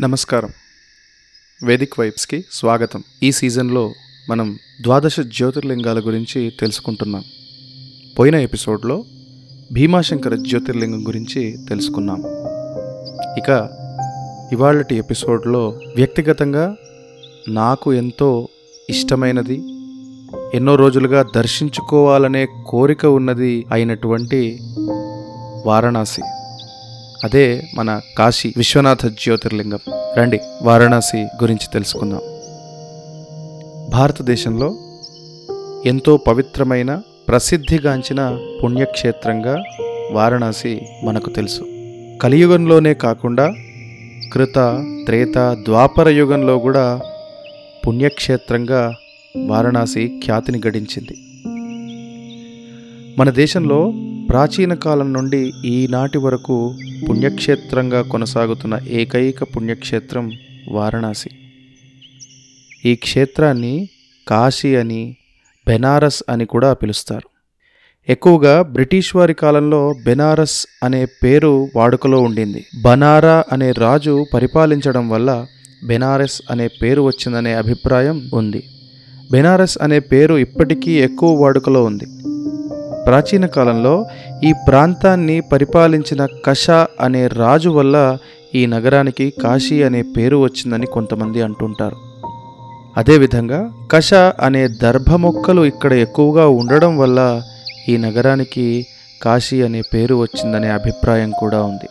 నమస్కారం. వేదిక్ వైబ్స్కి స్వాగతం. ఈ సీజన్లో మనం ద్వాదశ జ్యోతిర్లింగాల గురించి తెలుసుకుంటున్నాం. పోయిన ఎపిసోడ్లో భీమాశంకర జ్యోతిర్లింగం గురించి తెలుసుకున్నాం. ఇక ఇవాళటి ఎపిసోడ్లో వ్యక్తిగతంగా నాకు ఎంతో ఇష్టమైనది ఎన్నో రోజులుగా దర్శించుకోవాలనే కోరిక ఉన్నది అయినటువంటి వారణాసి. అదే మన కాశీ విశ్వనాథ జ్యోతిర్లింగం. రండి వారణాసి గురించి తెలుసుకుందాం. భారతదేశంలో ఎంతో పవిత్రమైన ప్రసిద్ధిగాంచిన పుణ్యక్షేత్రంగా వారణాసి మనకు తెలుసు. కలియుగంలోనే కాకుండా కృత త్రేత ద్వాపర యుగంలో కూడా పుణ్యక్షేత్రంగా వారణాసి ఖ్యాతిని గడించింది. మన దేశంలో ప్రాచీన కాలం నుండి ఈనాటి వరకు పుణ్యక్షేత్రంగా కొనసాగుతున్న ఏకైక పుణ్యక్షేత్రం వారణాసి. ఈ క్షేత్రాన్ని కాశీ అని బెనారస్ అని కూడా పిలుస్తారు. ఎక్కువగా బ్రిటిష్ వారి కాలంలో బెనారస్ అనే పేరు వాడుకలో ఉండింది. బనారా అనే రాజు పరిపాలించడం వల్ల బెనారస్ అనే పేరు వచ్చిందనే అభిప్రాయం ఉంది. బెనారస్ అనే పేరు ఇప్పటికీ ఎక్కువ వాడుకలో ఉంది. ప్రాచీన కాలంలో ఈ ప్రాంతాన్ని పరిపాలించిన కష అనే రాజు వల్ల ఈ నగరానికి కాశీ అనే పేరు వచ్చిందని కొంతమంది అంటుంటారు. అదేవిధంగా కష అనే దర్భ మొక్కలు ఇక్కడ ఎక్కువగా ఉండడం వల్ల ఈ నగరానికి కాశీ అనే పేరు వచ్చిందనే అభిప్రాయం కూడా ఉంది.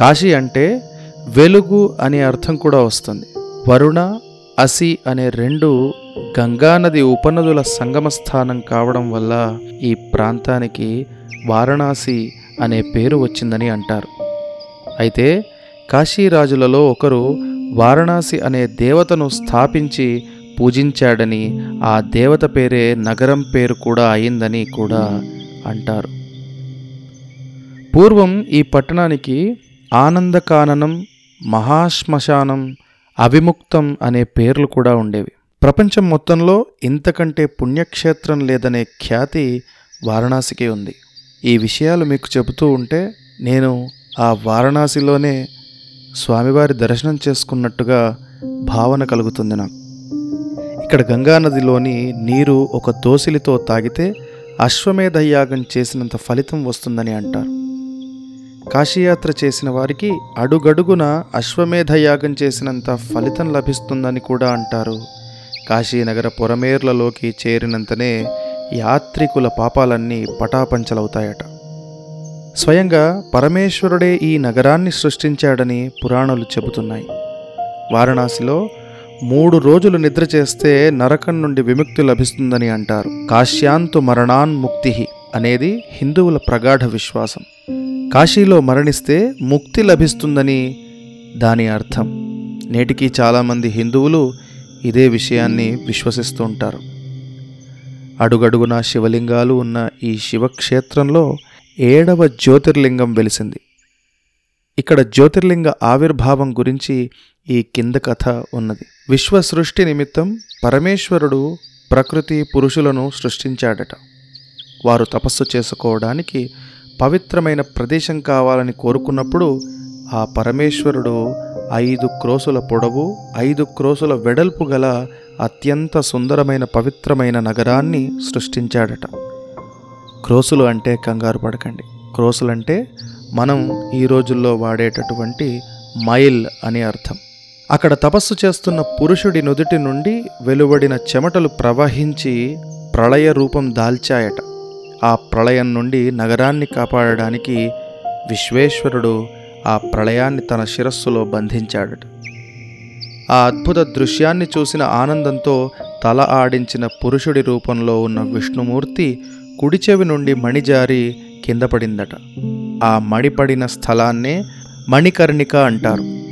కాశీ అంటే వెలుగు అనే అర్థం కూడా వస్తుంది. వరుణ అసి అనే రెండు గంగానది ఉపనదుల సంగమ స్థానం కావడం వల్ల ఈ ప్రాంతానికి వారణాసి అనే పేరు వచ్చిందని అంటారు. అయితే కాశీరాజులలో ఒకరు వారణాసి అనే దేవతను స్థాపించి పూజించాడని ఆ దేవత పేరే నగరం పేరు కూడా అయిందని కూడా అంటారు. పూర్వం ఈ పట్టణానికి ఆనందకాననం మహాశ్మశానం అవిముక్తం అనే పేర్లు కూడా ఉండేవి. ప్రపంచం మొత్తంలో ఇంతకంటే పుణ్యక్షేత్రం లేదనే ఖ్యాతి వారణాసికి ఉంది. ఈ విషయాలు మీకు చెబుతూ ఉంటే నేను ఆ వారణాసిలోనే స్వామివారి దర్శనం చేసుకున్నట్టుగా భావన కలుగుతుంది నాకు. ఇక్కడ గంగానదిలోని నీరు ఒక దోసిలితో తాగితే అశ్వమేధ యాగం చేసినంత ఫలితం వస్తుందని అంటారు. కాశీయాత్ర చేసిన వారికి అడుగడుగున అశ్వమేధ యాగం చేసినంత ఫలితం లభిస్తుందని కూడా అంటారు కాశీనగర పొరమేర్లలోకి చేరినంతనే యాత్రికుల పాపాలన్నీ పటాపంచలవుతాయట. స్వయంగా పరమేశ్వరుడే ఈ నగరాన్ని సృష్టించాడని పురాణాలు చెబుతున్నాయి. వారణాసిలో మూడు రోజులు నిద్ర చేస్తే నరకం నుండి విముక్తి లభిస్తుందని అంటారు. కాశ్యాంతు మరణాన్ ముక్తి అనేది హిందువుల ప్రగాఢ విశ్వాసం. కాశీలో మరణిస్తే ముక్తి లభిస్తుందని దాని అర్థం. నేటికి చాలామంది హిందువులు ఇదే విషయాన్ని విశ్వసిస్తూ ఉంటారు. అడుగడుగున శివలింగాలు ఉన్న ఈ శివక్షేత్రంలో ఏడవ జ్యోతిర్లింగం వెలిసింది. ఇక్కడ జ్యోతిర్లింగ ఆవిర్భావం గురించి ఈ కింద కథ ఉన్నది. విశ్వ సృష్టి నిమిత్తం పరమేశ్వరుడు ప్రకృతి పురుషులను సృష్టించాడట. వారు తపస్సు చేసుకోవడానికి పవిత్రమైన ప్రదేశం కావాలని కోరుకున్నప్పుడు ఆ పరమేశ్వరుడు ఐదు క్రోసుల పొడవు ఐదు క్రోసుల వెడల్పు గల అత్యంత సుందరమైన పవిత్రమైన నగరాన్ని సృష్టించాడట. క్రోసులు అంటే కంగారు పడకండి. క్రోసులు అంటే మనం ఈ రోజుల్లో వాడేటటువంటి మైల్ అని అర్థం. అక్కడ తపస్సు చేస్తున్న పురుషుడి నుదుటి నుండి వెలువడిన చెమటలు ప్రవహించి ప్రళయ రూపం దాల్చాయట. ఆ ప్రళయం నుండి నగరాన్ని కాపాడడానికి విశ్వేశ్వరుడు ఆ ప్రళయాన్ని తన శిరస్సులో బంధించాడట. ఆ అద్భుత దృశ్యాన్ని చూసిన ఆనందంతో తల ఆడించిన పురుషుడి రూపంలో ఉన్న విష్ణుమూర్తి కుడిచెవి నుండి మణిజారి కింద పడిందట. ఆ మణిపడిన స్థలాన్నే మణికర్ణిక అంటారు.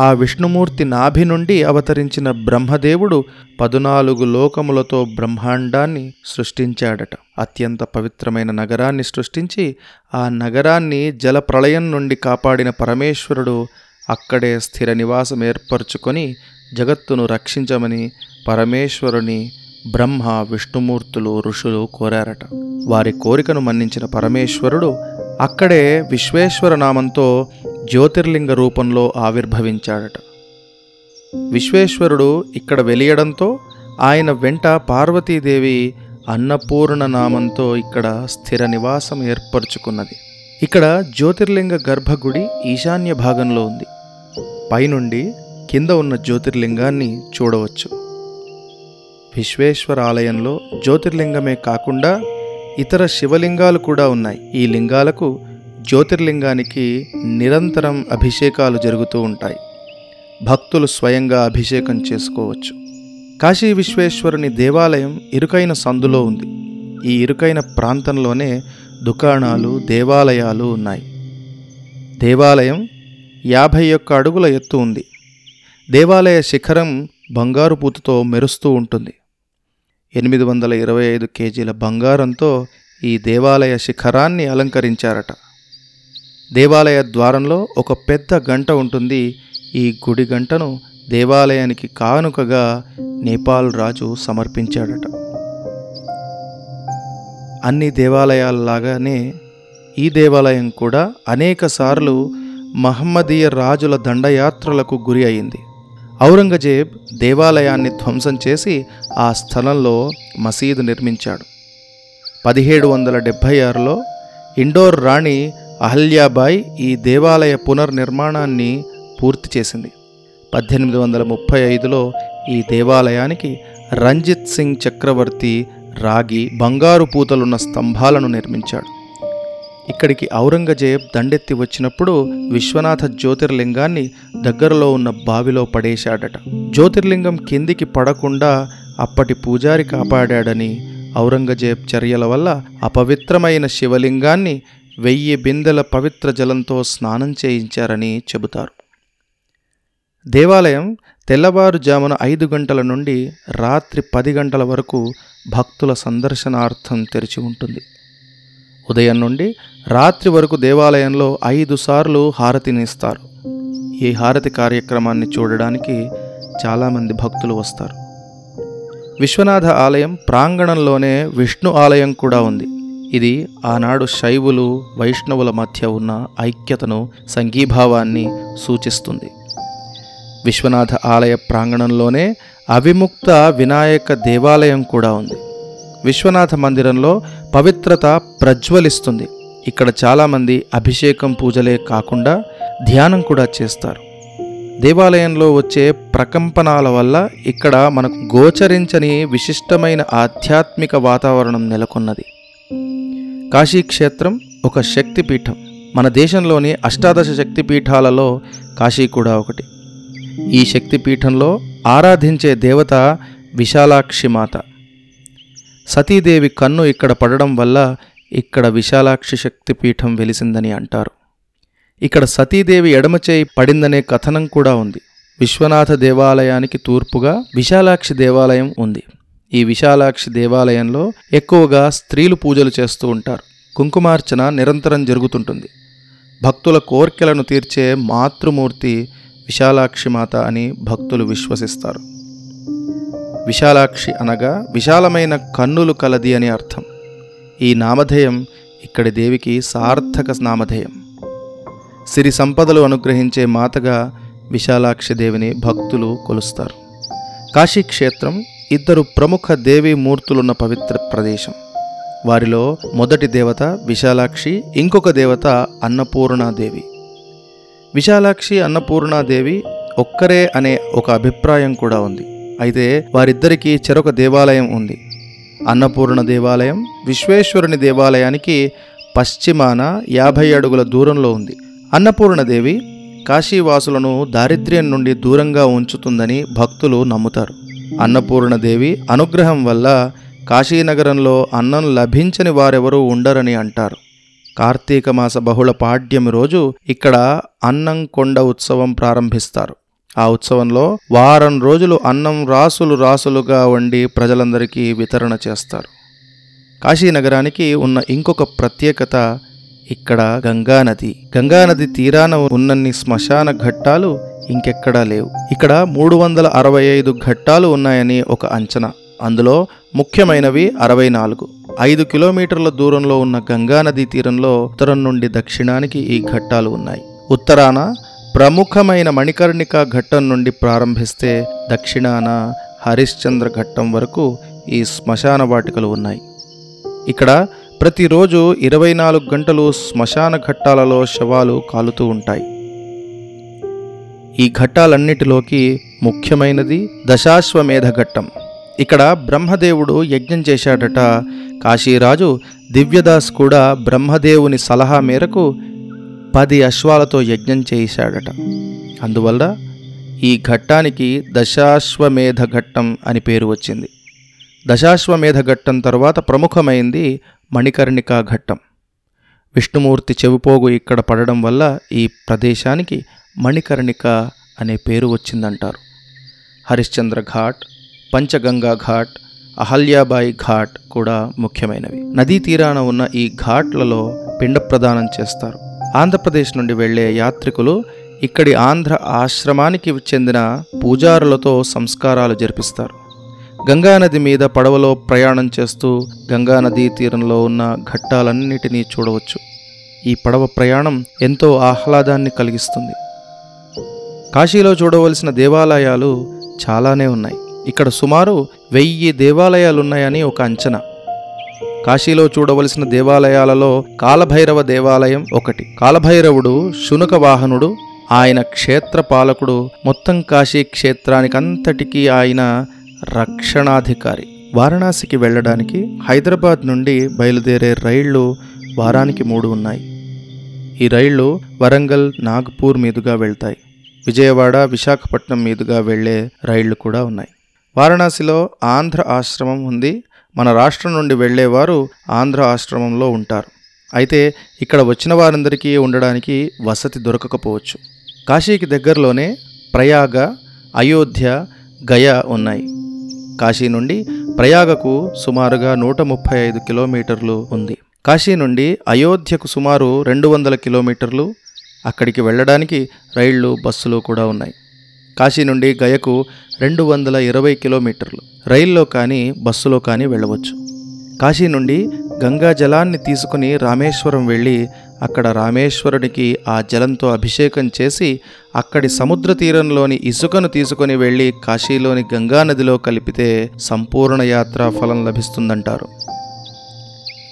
ఆ విష్ణుమూర్తి నాభి నుండి అవతరించిన బ్రహ్మదేవుడు పదునాలుగు లోకములతో బ్రహ్మాండాన్ని సృష్టించాడట. అత్యంత పవిత్రమైన నగరాన్ని సృష్టించి ఆ నగరాన్ని జల ప్రళయం నుండి కాపాడిన పరమేశ్వరుడు అక్కడే స్థిర నివాసం ఏర్పరచుకొని జగత్తును రక్షించమని పరమేశ్వరుని బ్రహ్మ విష్ణుమూర్తులు ఋషులు కోరారట. వారి కోరికను మన్నించిన పరమేశ్వరుడు అక్కడే విశ్వేశ్వర నామంతో జ్యోతిర్లింగ రూపంలో ఆవిర్భవించాడట. విశ్వేశ్వరుడు ఇక్కడ వెలియడంతో ఆయన వెంట పార్వతీదేవి అన్నపూర్ణ నామంతో ఇక్కడ స్థిర నివాసం ఏర్పరచుకున్నది. ఇక్కడ జ్యోతిర్లింగ గర్భగుడి ఈశాన్య భాగంలో ఉంది. పైనుండి కింద ఉన్న జ్యోతిర్లింగాన్ని చూడవచ్చు. విశ్వేశ్వర ఆలయంలో జ్యోతిర్లింగమే కాకుండా ఇతర శివలింగాలు కూడా ఉన్నాయి. ఈ లింగాలకు జ్యోతిర్లింగానికి నిరంతరం అభిషేకాలు జరుగుతూ ఉంటాయి. భక్తులు స్వయంగా అభిషేకం చేసుకోవచ్చు. కాశీ విశ్వేశ్వరుని దేవాలయం ఇరుకైన సందులో ఉంది. ఈ ఇరుకైన ప్రాంతంలోనే దుకాణాలు దేవాలయాలు ఉన్నాయి. దేవాలయం యాభై ఒక్క అడుగుల ఎత్తు ఉంది. దేవాలయ శిఖరం బంగారు పూతతో మెరుస్తూ ఉంటుంది. ఎనిమిది వందల ఇరవై ఐదు కేజీల బంగారంతో ఈ దేవాలయ శిఖరాన్ని అలంకరించారట. దేవాలయ ద్వారంలో ఒక పెద్ద గంట ఉంటుంది. ఈ గుడి గంటను దేవాలయానికి కానుకగా నేపాల్ రాజు సమర్పించాడట. అన్ని దేవాలయాలలాగానే ఈ దేవాలయం కూడా అనేకసార్లు మహమ్మదీయ రాజుల దండయాత్రలకు గురి అయింది. ఔరంగజేబ్ దేవాలయాన్ని ధ్వంసం చేసి ఆ స్థలంలో మసీదు నిర్మించాడు. పదిహేడు వందల డెబ్భై ఆరులో ఇండోర్ రాణి అహల్యాబాయ్ ఈ దేవాలయ పునర్నిర్మాణాన్ని పూర్తి చేసింది. పద్దెనిమిది వందల ముప్పై ఐదులో ఈ దేవాలయానికి రంజిత్ సింగ్ చక్రవర్తి రాగి బంగారు పూతలున్న స్తంభాలను నిర్మించాడు. ఇక్కడికి ఔరంగజేబ్ దండెత్తి వచ్చినప్పుడు విశ్వనాథ జ్యోతిర్లింగాన్ని దగ్గరలో ఉన్న బావిలో పడేశాడట. జ్యోతిర్లింగం కిందికి పడకుండా అప్పటి పూజారి కాపాడాడని ఔరంగజేబ్ చర్యల వల్ల అపవిత్రమైన శివలింగాన్ని వెయ్యి బిందెల పవిత్ర జలంతో స్నానం చేయించారని చెబుతారు. దేవాలయం తెల్లవారుజామున ఐదు గంటల నుండి రాత్రి పది గంటల వరకు భక్తుల సందర్శనార్థం తెరిచి ఉంటుంది. ఉదయం నుండి రాత్రి వరకు దేవాలయంలో ఐదు సార్లు హారతినిస్తారు ఈ హారతి కార్యక్రమాన్ని చూడడానికి చాలామంది భక్తులు వస్తారు. విశ్వనాథ ఆలయం ప్రాంగణంలోనే విష్ణు ఆలయం కూడా ఉంది. ఇది ఆనాడు శైవులు వైష్ణవుల మధ్య ఉన్న ఐక్యతను సంఘీభావాన్ని సూచిస్తుంది. విశ్వనాథ ఆలయ ప్రాంగణంలోనే అవిముక్త వినాయక దేవాలయం కూడా ఉంది. విశ్వనాథ మందిరంలో పవిత్రత ప్రజ్వలిస్తుంది. ఇక్కడ చాలామంది అభిషేకం పూజలే కాకుండా ధ్యానం కూడా చేస్తారు. దేవాలయంలో వచ్చే ప్రకంపనాల వల్ల ఇక్కడ మనకు గోచరించని విశిష్టమైన ఆధ్యాత్మిక వాతావరణం నెలకొన్నది. కాశీక్షేత్రం ఒక శక్తిపీఠం. మన దేశంలోని అష్టాదశ శక్తిపీఠాలలో కాశీ కూడా ఒకటి. ఈ శక్తిపీఠంలో ఆరాధించే దేవత విశాలాక్షి మాత. సతీదేవి కన్ను ఇక్కడ పడడం వల్ల ఇక్కడ విశాలాక్షి శక్తిపీఠం వెలిసిందని అంటారు. ఇక్కడ సతీదేవి ఎడమచేయి పడిందనే కథనం కూడా ఉంది. విశ్వనాథ దేవాలయానికి తూర్పుగా విశాలాక్షి దేవాలయం ఉంది. ఈ విశాలాక్షి దేవాలయంలో ఎక్కువగా స్త్రీలు పూజలు చేస్తూ ఉంటారు. కుంకుమార్చన నిరంతరం జరుగుతుంటుంది. భక్తుల కోర్కెలను తీర్చే మాతృమూర్తి విశాలాక్షి మాత అని భక్తులు విశ్వసిస్తారు. విశాలాక్షి అనగా విశాలమైన కన్నులు కలది అని అర్థం. ఈ నామధేయం ఇక్కడి దేవికి సార్థక నామధేయం. సిరి సంపదలు అనుగ్రహించే మాతగా విశాలాక్షి దేవిని భక్తులు కొలుస్తారు. కాశీక్షేత్రం ఇద్దరు ప్రముఖ దేవీమూర్తులున్న పవిత్ర ప్రదేశం. వారిలో మొదటి దేవత విశాలాక్షి ఇంకొక దేవత అన్నపూర్ణాదేవి. విశాలాక్షి అన్నపూర్ణాదేవి ఒక్కరే అనే ఒక అభిప్రాయం కూడా ఉంది. అయితే వారిద్దరికీ చెరొక దేవాలయం ఉంది. అన్నపూర్ణ దేవాలయం విశ్వేశ్వరుని దేవాలయానికి పశ్చిమాన యాభై అడుగుల దూరంలో ఉంది. అన్నపూర్ణదేవి కాశీవాసులను దారిద్ర్యం నుండి దూరంగా ఉంచుతుందని భక్తులు నమ్ముతారు. అన్నపూర్ణదేవి అనుగ్రహం వల్ల కాశీనగరంలో అన్నం లభించని వారెవరూ ఉండరని అంటారు. కార్తీక మాస బహుళ పాడ్యమి రోజు ఇక్కడ అన్నం కొండ ఉత్సవం ప్రారంభిస్తారు. ఆ ఉత్సవంలో వారం రోజులు అన్నం రాసులు రాసులుగా వండి ప్రజలందరికీ వితరణ చేస్తారు. కాశీనగరానికి ఉన్న ఇంకొక ప్రత్యేకత ఇక్కడ గంగానది. గంగానది తీరాన ఉన్నన్ని శ్మశాన ఘట్టాలు ఇంకెక్కడా లేవు. ఇక్కడ మూడు వందల అరవై ఐదు ఘట్టాలు ఉన్నాయని ఒక అంచనా. అందులో ముఖ్యమైనవి అరవై నాలుగు. ఐదు కిలోమీటర్ల దూరంలో ఉన్న గంగానది తీరంలో ఉత్తరం నుండి దక్షిణానికి ఈ ఘట్టాలు ఉన్నాయి. ఉత్తరాన ప్రముఖమైన మణికర్ణిక ఘట్టం నుండి ప్రారంభిస్తే దక్షిణాన హరిశ్చంద్ర ఘట్టం వరకు ఈ శ్మశాన వాటికలు ఉన్నాయి. ఇక్కడ ప్రతిరోజు ఇరవై నాలుగు గంటలు శ్మశాన ఘట్టాలలో శవాలు కాలుతూ ఉంటాయి. ఈ ఘట్టాలన్నిటిలోకి ముఖ్యమైనది దశాశ్వమేధ ఘట్టం. ఇక్కడ బ్రహ్మదేవుడు యజ్ఞం చేశాడట. కాశీరాజు దివ్యదాస్ కూడా బ్రహ్మదేవుని సలహా మేరకు పది అశ్వాలతో యజ్ఞం చేశాడట. అందువల్ల ఈ ఘట్టానికి దశాశ్వమేధ ఘట్టం అని పేరు వచ్చింది. దశాశ్వమేధ ఘట్టం తర్వాత ప్రముఖమైంది మణికర్ణికా ఘట్టం. విష్ణుమూర్తి చెవిపోగు ఇక్కడ పడడం వల్ల ఈ ప్రదేశానికి మణికర్ణిక అనే పేరు వచ్చిందంటారు. హరిశ్చంద్ర ఘాట్ పంచగంగా ఘాట్ అహల్యాబాయి ఘాట్ కూడా ముఖ్యమైనవి. నదీ తీరాన ఉన్న ఈ ఘాట్లలో పిండ ప్రదానం చేస్తారు. ఆంధ్రప్రదేశ్ నుండి వెళ్ళే యాత్రికులు ఇక్కడి ఆంధ్ర ఆశ్రమానికి చెందిన పూజారులతో సంస్కారాలు జరిపిస్తారు. గంగానది మీద పడవలో ప్రయాణం చేస్తూ గంగానదీ తీరంలో ఉన్న ఘట్టాలన్నిటినీ చూడవచ్చు. ఈ పడవ ప్రయాణం ఎంతో ఆహ్లాదాన్ని కలిగిస్తుంది. కాశీలో చూడవలసిన దేవాలయాలు చాలానే ఉన్నాయి. ఇక్కడ సుమారు వెయ్యి దేవాలయాలున్నాయని ఒక అంచనా. కాశీలో చూడవలసిన దేవాలయాలలో కాలభైరవ దేవాలయం ఒకటి. కాలభైరవుడు శునక వాహనుడు ఆయన క్షేత్ర పాలకుడు మొత్తం కాశీ క్షేత్రానికంతటికీ ఆయన రక్షణాధికారి. వారణాసికి వెళ్ళడానికి హైదరాబాద్ నుండి బయలుదేరే రైళ్ళు వారానికి మూడు ఉన్నాయి. ఈ రైళ్ళు వరంగల్ నాగ్పూర్ మీదుగా వెళ్తాయి. విజయవాడ విశాఖపట్నం మీదుగా వెళ్ళే రైళ్ళు కూడా ఉన్నాయి. వారణాసిలో ఆంధ్ర ఆశ్రమం ఉంది. మన రాష్ట్రం నుండి వెళ్ళేవారు ఆంధ్ర ఆశ్రమంలో ఉంటారు. అయితే ఇక్కడ వచ్చిన వారందరికీ ఉండడానికి వసతి దొరకకపోవచ్చు. కాశీకి దగ్గరలోనే ప్రయాగ అయోధ్య గయా ఉన్నాయి. కాశీ నుండి ప్రయాగకు సుమారుగా నూట ముప్పై ఐదు కిలోమీటర్లు ఉంది. కాశీ నుండి అయోధ్యకు సుమారు రెండు వందల కిలోమీటర్లు అక్కడికి వెళ్ళడానికి రైళ్ళు బస్సులు కూడా ఉన్నాయి. కాశీ నుండి గయకు రెండు వందల ఇరవై కిలోమీటర్లు. రైల్లో కానీ బస్సులో కానీ వెళ్ళవచ్చు. కాశీ నుండి గంగా జలాన్ని తీసుకుని రామేశ్వరం వెళ్ళి అక్కడ రామేశ్వరుడికి ఆ జలంతో అభిషేకం చేసి అక్కడి సముద్ర తీరంలోని ఇసుకను తీసుకొని వెళ్ళి కాశీలోని గంగానదిలో కలిపితే సంపూర్ణ యాత్రా ఫలం లభిస్తుందంటారు.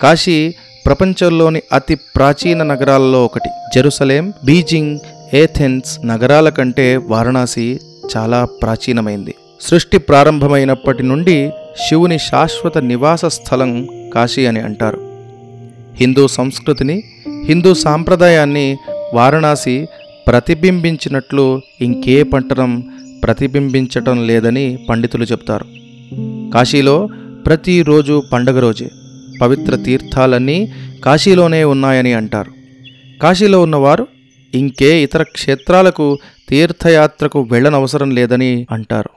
కాశీ ప్రపంచంలోని అతి ప్రాచీన నగరాల్లో ఒకటి. జెరూసలేం బీజింగ్ ఏథెన్స్ నగరాల కంటే వారణాసి చాలా ప్రాచీనమైంది. సృష్టి ప్రారంభమైనప్పటి నుండి శివుని శాశ్వత నివాస స్థలం కాశీ అని అంటారు. హిందూ సంస్కృతిని హిందూ సాంప్రదాయాన్ని వారణాసి ప్రతిబింబించినట్లు ఇంకే పట్టణం ప్రతిబింబించటం లేదని పండితులు చెప్తారు. కాశీలో ప్రతిరోజు పండగ రోజే. పవిత్ర తీర్థాలన్నీ కాశీలోనే ఉన్నాయని అంటారు. కాశీలో ఉన్నవారు ఇంకే ఇతర క్షేత్రాలకు తీర్థయాత్రకు వెళ్ళనవసరం లేదని అంటారు.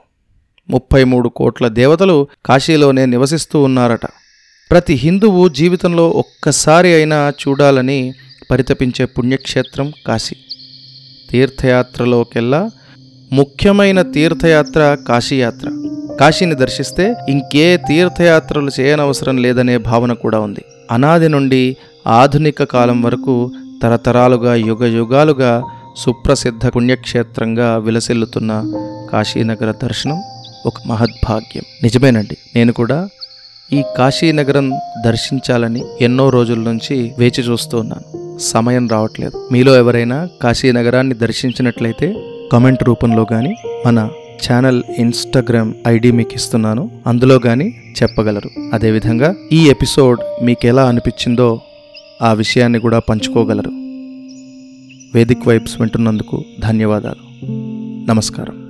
ముప్పై మూడు కోట్ల దేవతలు కాశీలోనే నివసిస్తూ ఉన్నారట. ప్రతి హిందువు జీవితంలో ఒక్కసారి అయినా చూడాలని పరితపించే పుణ్యక్షేత్రం కాశీ. తీర్థయాత్రలోకెల్లా ముఖ్యమైన తీర్థయాత్ర కాశీయాత్ర. కాశీని దర్శిస్తే ఇంకే తీర్థయాత్రలు చేయనవసరం లేదనే భావన కూడా ఉంది. అనాది నుండి ఆధునిక కాలం వరకు తరతరాలుగా యుగ యుగాలుగా సుప్రసిద్ధ పుణ్యక్షేత్రంగా విలసిల్లుతున్న కాశీనగర దర్శనం ఒక మహద్భాగ్యం. నిజమేనండి. నేను కూడా ఈ కాశీనగరం దర్శించాలని ఎన్నో రోజుల నుంచి వేచి చూస్తూ ఉన్నాను. సమయం రావట్లేదు. మీలో ఎవరైనా కాశీనగరాన్ని దర్శించినట్లయితే కామెంట్ రూపంలో కానీ మన ఛానల్ ఇన్స్టాగ్రామ్ ఐడి మీకు ఇస్తున్నాను. అందులో కానీ చెప్పగలరు. అదేవిధంగా ఈ ఎపిసోడ్ మీకు ఎలా అనిపించిందో ఆ విషయాన్ని కూడా పంచుకోగలరు. వేదిక్ వైబ్స్ వింటున్నందుకు ధన్యవాదాలు. నమస్కారం.